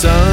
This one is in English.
sun.